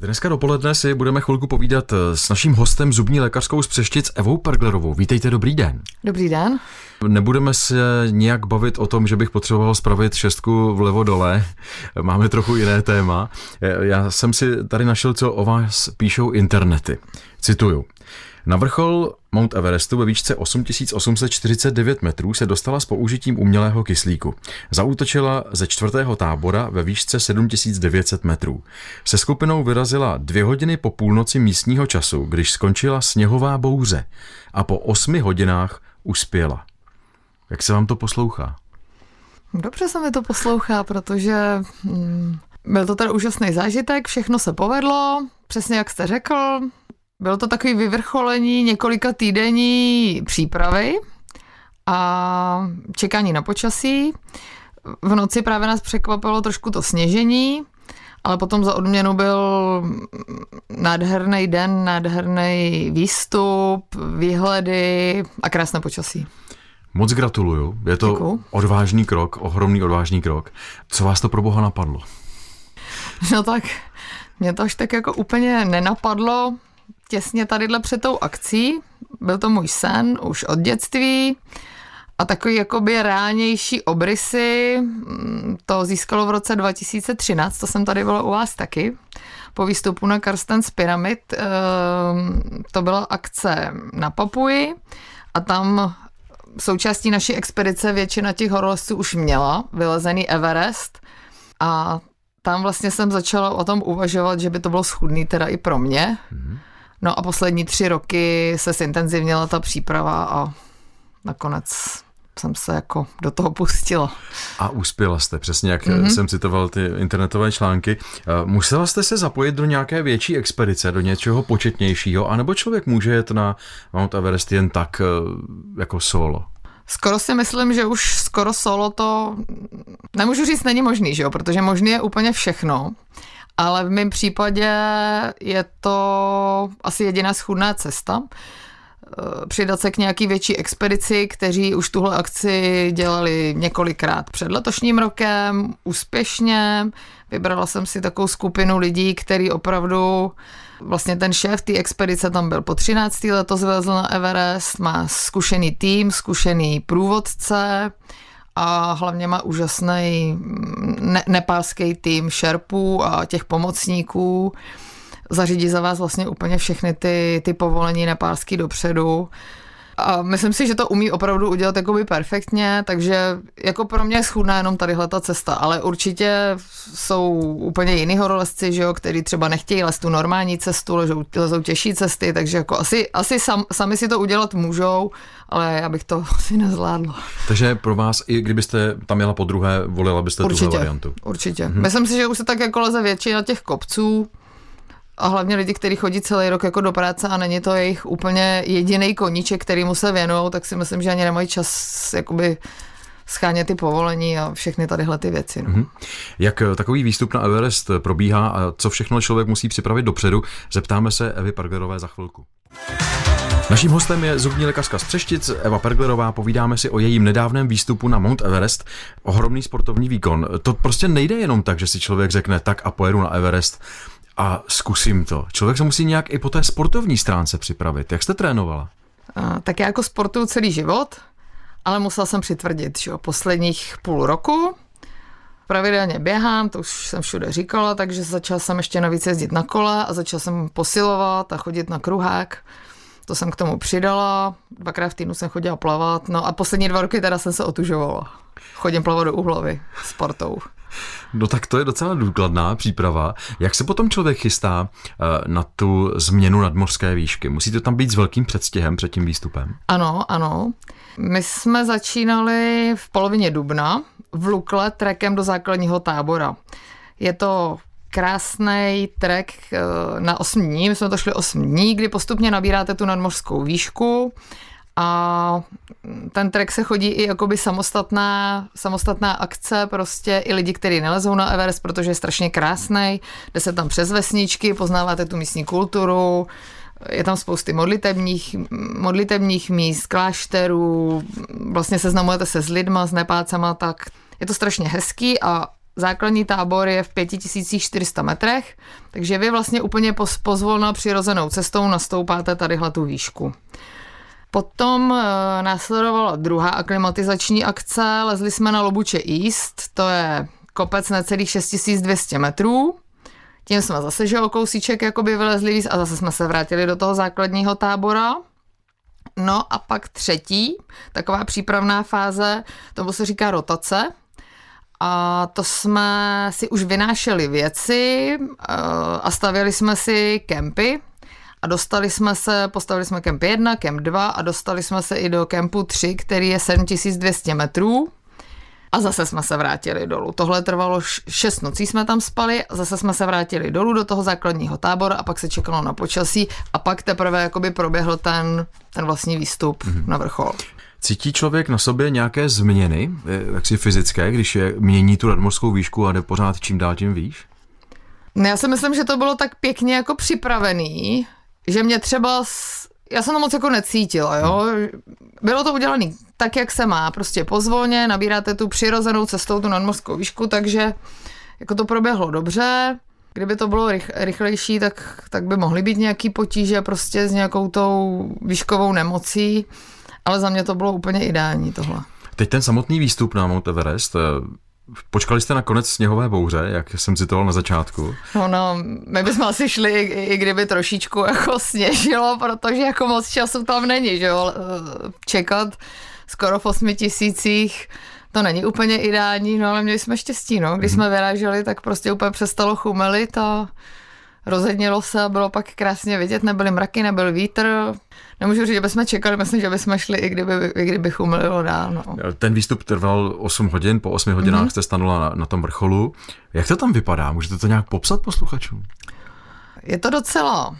Dneska dopoledne si budeme chvilku povídat s naším hostem zubní lékařskou z Přeštic Evou Perglerovou. Vítejte, dobrý den. Dobrý den. Nebudeme se nijak bavit o tom, že bych potřeboval spravit šestku vlevo dole. Máme trochu jiné téma. Já jsem si tady našel, co o vás píšou internety. Cituju. Na vrchol Mount Everestu ve výšce 8849 metrů se dostala s použitím umělého kyslíku. Zaútočila ze čtvrtého tábora ve výšce 7900 metrů. Se skupinou vyrazila dvě hodiny po půlnoci místního času, když skončila sněhová bouře a po osmi hodinách uspěla. Jak se vám to poslouchá? Dobře se mi to poslouchá, protože hmm, byl to teda úžasný zážitek, všechno se povedlo, přesně jak jste řekl, bylo to takový vyvrcholení několika týdenní přípravy a čekání na počasí. V noci právě nás překvapilo trošku to sněžení, ale potom za odměnu byl nádherný den, nádherný výstup, výhledy a krásné počasí. Moc gratuluju, je to Děkuju. odvážný krok, ohromný odvážný krok. Co vás to pro boha napadlo? No tak, mě to až tak jako úplně nenapadlo těsně tadyhle před tou akcí. Byl to můj sen už od dětství a takový jakoby reálnější obrysy mm, to získalo v roce 2013, to jsem tady byla u vás taky, po výstupu na Karstens Pyramid. Ehm, to byla akce na Papuji a tam součástí naší expedice většina těch horolezců už měla vylezený Everest a tam vlastně jsem začala o tom uvažovat, že by to bylo schudný teda i pro mě. Mm-hmm. No a poslední tři roky se zintenzivněla ta příprava a nakonec jsem se jako do toho pustila. A uspěla jste, přesně jak mm-hmm. jsem citoval ty internetové články. Musela jste se zapojit do nějaké větší expedice, do něčeho početnějšího, anebo člověk může jet na Mount Everest jen tak eh, jako solo? Skoro si myslím, že už skoro solo to, nemůžu říct, není možný, že jo? protože možný je úplně všechno ale v mém případě je to asi jediná schudná cesta eh, přidat se k nějaký větší expedici, kteří už tuhle akci dělali několikrát před letošním rokem, úspěšně. Vybrala jsem si takovou skupinu lidí, který opravdu, vlastně ten šéf té expedice tam byl po 13. letos vylezl na Everest, má zkušený tým, zkušený průvodce, a hlavně má úžasný ne- nepálský tým šerpů a těch pomocníků. Zařídí za vás vlastně úplně všechny ty, ty povolení nepálský dopředu. A myslím si, že to umí opravdu udělat jakoby perfektně, takže jako pro mě je schudná jenom tadyhle ta cesta, ale určitě jsou úplně jiný horolezci, že jo, který třeba nechtějí lézt tu normální cestu, lezou, lezou těžší cesty, takže jako asi, asi sam, sami si to udělat můžou, ale já bych to asi nezvládla. Takže pro vás, i kdybyste tam jela po druhé, volila byste určitě, tuhle variantu? Určitě. Mhm. Myslím si, že už se tak jako leze většina těch kopců, a hlavně lidi, kteří chodí celý rok jako do práce a není to jejich úplně jediný koníček, kterýmu se věnují, tak si myslím, že ani nemají čas jakoby schánět ty povolení a všechny tadyhle ty věci. No. Mm-hmm. Jak eh, takový výstup na Everest probíhá a co všechno člověk musí připravit dopředu, zeptáme se Evy Pergerové za chvilku. Naším hostem je zubní lékařka z Přeštic Eva Perglerová. Povídáme si o jejím nedávném výstupu na Mount Everest. Ohromný sportovní výkon. To prostě nejde jenom tak, že si člověk řekne tak a pojedu na Everest a zkusím to. Člověk se musí nějak i po té sportovní stránce připravit. Jak jste trénovala? A, tak já jako sportuju celý život, ale musela jsem přitvrdit, že jo, posledních půl roku. Pravidelně běhám, to už jsem všude říkala, takže začala jsem ještě navíc jezdit na kole a začala jsem posilovat a chodit na kruhák. To jsem k tomu přidala, dvakrát v týdnu jsem chodila plavat, no a poslední dva roky teda jsem se otužovala. Chodím plavat do Uhlavy sportou. No tak to je docela důkladná příprava. Jak se potom člověk chystá eh, na tu změnu nadmořské výšky? Musí to tam být s velkým předstihem před tím výstupem? Ano, ano. My jsme začínali v polovině dubna v Lukle trekem do základního tábora. Je to krásný trek eh, na 8 dní. My jsme to šli 8 dní, kdy postupně nabíráte tu nadmořskou výšku a ten trek se chodí i jakoby samostatná, samostatná akce, prostě i lidi, kteří nelezou na Everest, protože je strašně krásný, jde se tam přes vesničky, poznáváte tu místní kulturu, je tam spousty modlitebních, modlitebních míst, klášterů, vlastně seznamujete se s lidma, s nepácema, tak je to strašně hezký a základní tábor je v 5400 metrech, takže vy vlastně úplně pozvolna přirozenou cestou nastoupáte tadyhle tu výšku. Potom e, následovala druhá aklimatizační akce, lezli jsme na Lobuče East, to je kopec necelých 6200 metrů. Tím jsme zase, že o kousíček jakoby vylezli víc a zase jsme se vrátili do toho základního tábora. No a pak třetí, taková přípravná fáze, tomu se říká rotace. A to jsme si už vynášeli věci eh, a stavěli jsme si kempy. A dostali jsme se, postavili jsme kemp 1, kemp 2 a dostali jsme se i do kempu 3, který je 7200 metrů. A zase jsme se vrátili dolů. Tohle trvalo šest nocí jsme tam spali, a zase jsme se vrátili dolů do toho základního tábora a pak se čekalo na počasí a pak teprve jakoby proběhl ten, ten vlastní výstup mm-hmm. na vrchol. Cítí člověk na sobě nějaké změny, jaksi fyzické, když je, mění tu nadmorskou výšku a jde pořád čím dál tím výš? No já si myslím, že to bylo tak pěkně jako připravený, že mě třeba, já jsem to moc jako necítila, jo. Bylo to udělané tak, jak se má, prostě pozvolně, nabíráte tu přirozenou cestou, tu nadmorskou výšku, takže jako to proběhlo dobře. Kdyby to bylo rych, rychlejší, tak, tak by mohly být nějaký potíže prostě s nějakou tou výškovou nemocí, ale za mě to bylo úplně ideální tohle. Teď ten samotný výstup na Mount Everest, eh, Počkali jste na konec sněhové bouře, jak jsem citoval na začátku? No, no my bychom asi šli, i, i kdyby trošičku jako sněžilo, protože jako moc času tam není, že jo, eh, čekat skoro v osmi tisících, to není úplně ideální, no ale měli jsme štěstí, no. Když mm. jsme vyráželi, tak prostě úplně přestalo chumelit a rozednilo se a bylo pak krásně vidět, nebyly mraky, nebyl vítr. Nemůžu říct, že bychom čekali, myslím, že bychom šli, i kdyby, i kdyby chumlilo dál. No. Ten výstup trval 8 hodin, po 8 hodinách mm-hmm. jste stanula na, na tom vrcholu. Jak to tam vypadá? Můžete to nějak popsat posluchačům? Je to docela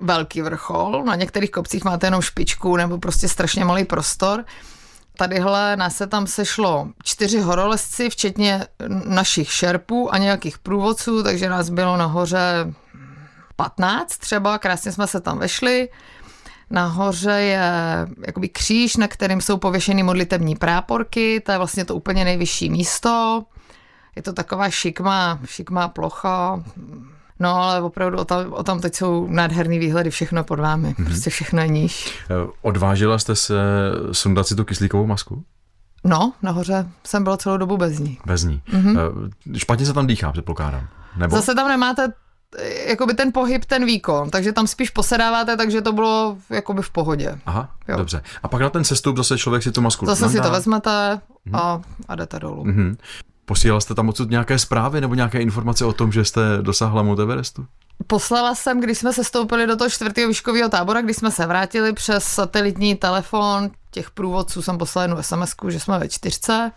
velký vrchol, na některých kopcích máte jenom špičku nebo prostě strašně malý prostor. Tadyhle nás se tam sešlo čtyři horolezci, včetně našich šerpů a nějakých průvodců, takže nás bylo nahoře 15 třeba, krásně jsme se tam vešli. Nahoře je jakoby kříž, na kterým jsou pověšeny modlitební práporky, to je vlastně to úplně nejvyšší místo. Je to taková šikmá, šikmá plocha, No, ale opravdu o tam, o tam teď jsou nádherný výhledy, všechno pod vámi, mm-hmm. prostě všechno je níž. Eh, odvážila jste se sundat si tu kyslíkovou masku? No, nahoře jsem byla celou dobu bez ní. Bez ní. Mm-hmm. Špatně se tam dýchá, předpokládám. Nebo? Zase tam nemáte jakoby ten pohyb, ten výkon, takže tam spíš posedáváte, takže to bylo jakoby v pohodě. Aha, jo. dobře. A pak na ten sestup zase člověk si tu masku Zase si to vezmete mm-hmm. a, a jdete dolů. Mm-hmm. Posílal jste tam odsud nějaké zprávy nebo nějaké informace o tom, že jste dosáhla Mount Everestu? Poslala jsem, když jsme se stoupili do toho čtvrtého výškového tábora, když jsme se vrátili přes satelitní telefon těch průvodců, jsem poslala jednu sms že jsme ve čtyřce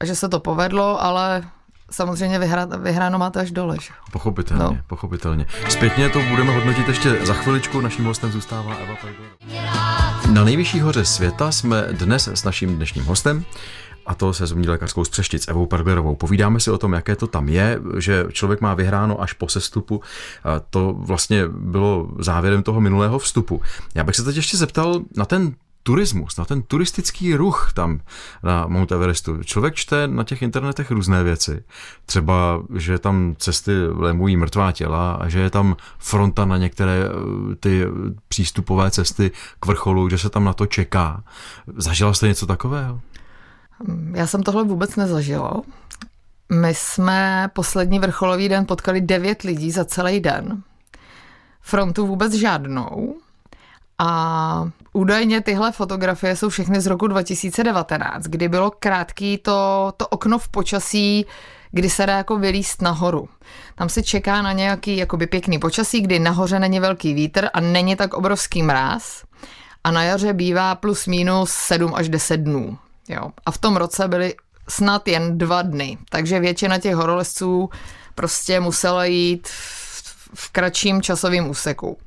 a že se to povedlo, ale samozřejmě vyhrá, vyhráno máte až dole. Že? Pochopitelně, no. pochopitelně. Zpětně to budeme hodnotit ještě za chviličku. Naším hostem zůstává Eva Na nejvyšší hoře světa jsme dnes s naším dnešním hostem a to se zubní lékařskou z Evou Perglerovou. Povídáme si o tom, jaké to tam je, že člověk má vyhráno až po sestupu. A to vlastně bylo závěrem toho minulého vstupu. Já bych se teď ještě zeptal na ten turismus, na ten turistický ruch tam na Mount Everestu. Člověk čte na těch internetech různé věci. Třeba, že tam cesty lemují mrtvá těla a že je tam fronta na některé eh, ty přístupové cesty k vrcholu, že se tam na to čeká. Zažila jste něco takového? Já jsem tohle vůbec nezažila. My jsme poslední vrcholový den potkali devět lidí za celý den. Frontu vůbec žádnou. A údajně tyhle fotografie jsou všechny z roku 2019, kdy bylo krátký to, to okno v počasí, kdy se dá jako vylíst nahoru. Tam se čeká na nějaký jakoby pěkný počasí, kdy nahoře není velký vítr a není tak obrovský mráz. A na jaře bývá plus minus 7 až 10 dnů. Jo. A v tom roce byly snad jen dva dny, takže většina těch horolezců prostě musela jít v kratším časovém úseku.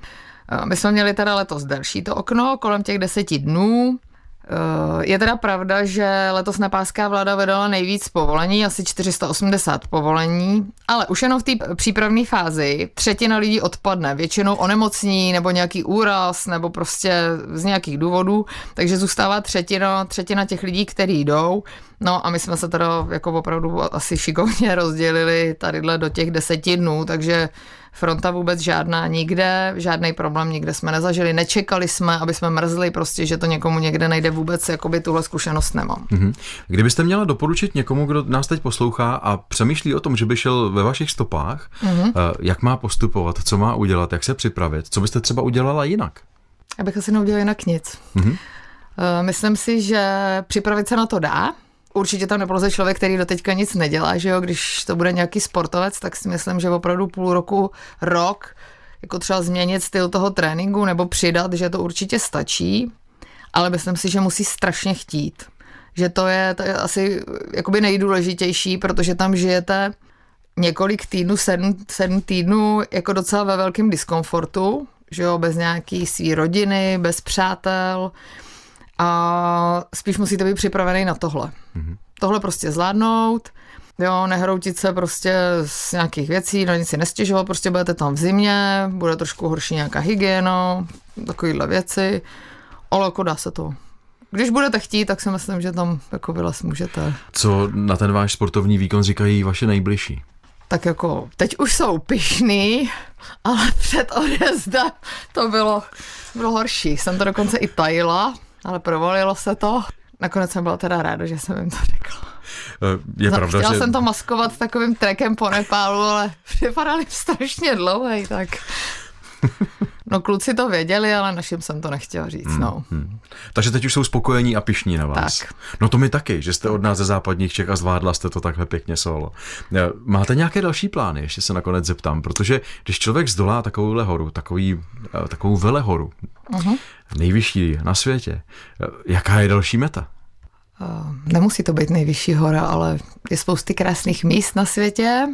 My jsme měli teda letos delší to okno, kolem těch deseti dnů. Eh, je teda pravda, že letos nepáská vláda vydala nejvíc povolení, asi 480 povolení, ale už jenom v té přípravné fázi třetina lidí odpadne, většinou onemocní nebo nějaký úraz nebo prostě z nějakých důvodů, takže zůstává třetina, třetina těch lidí, kteří jdou. No a my jsme se teda jako opravdu asi šikovně rozdělili tadyhle do těch deseti dnů, takže fronta vůbec žádná nikde, žádný problém nikde jsme nezažili, nečekali jsme, aby jsme mrzli prostě, že to někomu někde nejde vůbec, jakoby tuhle zkušenost nemám. Mm-hmm. Kdybyste měla doporučit někomu, kdo nás teď poslouchá a přemýšlí o tom, že by šel ve vašich stopách, mm-hmm. jak má postupovat, co má udělat, jak se připravit, co byste třeba udělala jinak? Abych asi neudělala jinak nic. Mm-hmm. Myslím si, že připravit se na to dá, určitě tam nepoloze člověk, který do teďka nic nedělá, že jo, když to bude nějaký sportovec, tak si myslím, že opravdu půl roku, rok, jako třeba změnit styl toho tréninku nebo přidat, že to určitě stačí, ale myslím si, že musí strašně chtít. Že to je, to je asi jakoby nejdůležitější, protože tam žijete několik týdnů, sedm, sedm týdnů jako docela ve velkém diskomfortu, že jo, bez nějaký svý rodiny, bez přátel, a spíš musíte být připravený na tohle. Mm-hmm. Tohle prostě zvládnout, jo, nehroutit se prostě z nějakých věcí, na nic si nestěžovat, prostě budete tam v zimě, bude trošku horší nějaká hygiena, takovýhle věci, ale jako dá se to. Když budete chtít, tak si myslím, že tam jako vylez můžete. Co na ten váš sportovní výkon říkají vaše nejbližší? Tak jako, teď už jsou pišný, ale před odjezdem to bylo, bylo horší. Jsem to dokonce i tajila, ale provolilo se to. Nakonec jsem byla teda ráda, že jsem jim to řekla. Eh, je no, pravda, chtěla že... jsem to maskovat takovým trekem po Nepálu, ale připadali strašně dlouhý, tak... No kluci to věděli, ale našim jsem to nechtěla říct, hmm, no. Hmm. Takže teď už jsou spokojení a pišní na vás. Tak. No to my taky, že jste od nás ze západních Čech a zvládla jste to takhle pěkně solo. Eh, máte nějaké další plány, ještě se nakonec zeptám, protože když člověk zdolá takovouhle horu, takový, eh, takovou velehoru, uh-huh. Nejvyšší na světě, jaká je další meta? Nemusí to být nejvyšší hora, ale je spousty krásných míst na světě.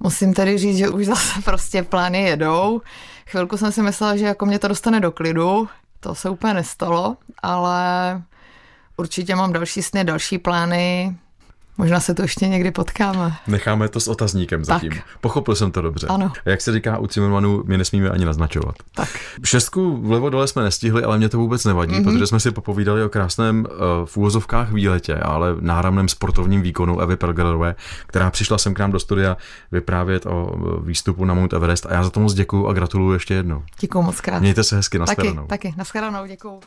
Musím tady říct, že už zase prostě plány jedou. Chvilku jsem si myslela, že jako mě to dostane do klidu, to se úplně nestalo, ale určitě mám další sny, další plány, Možná se to ještě někdy potkáme. Necháme to s otazníkem zatím. Tak. Pochopil jsem to dobře. Ano. Jak se říká u Zimmermanu, my nesmíme ani naznačovat. Tak. Šestku vlevo dole jsme nestihli, ale mě to vůbec nevadí, mm-hmm. protože jsme si popovídali o krásném uh, v úvozovkách výletě, ale náramném sportovním výkonu Evy Pelgerové, která přišla sem k nám do studia vyprávět o výstupu na Mount Everest a já za to moc děkuju a gratuluju ještě jednou. Děkuju moc krát. Mějte se hezky, nashledanou. Taky, taky, nashledanou, děkuju.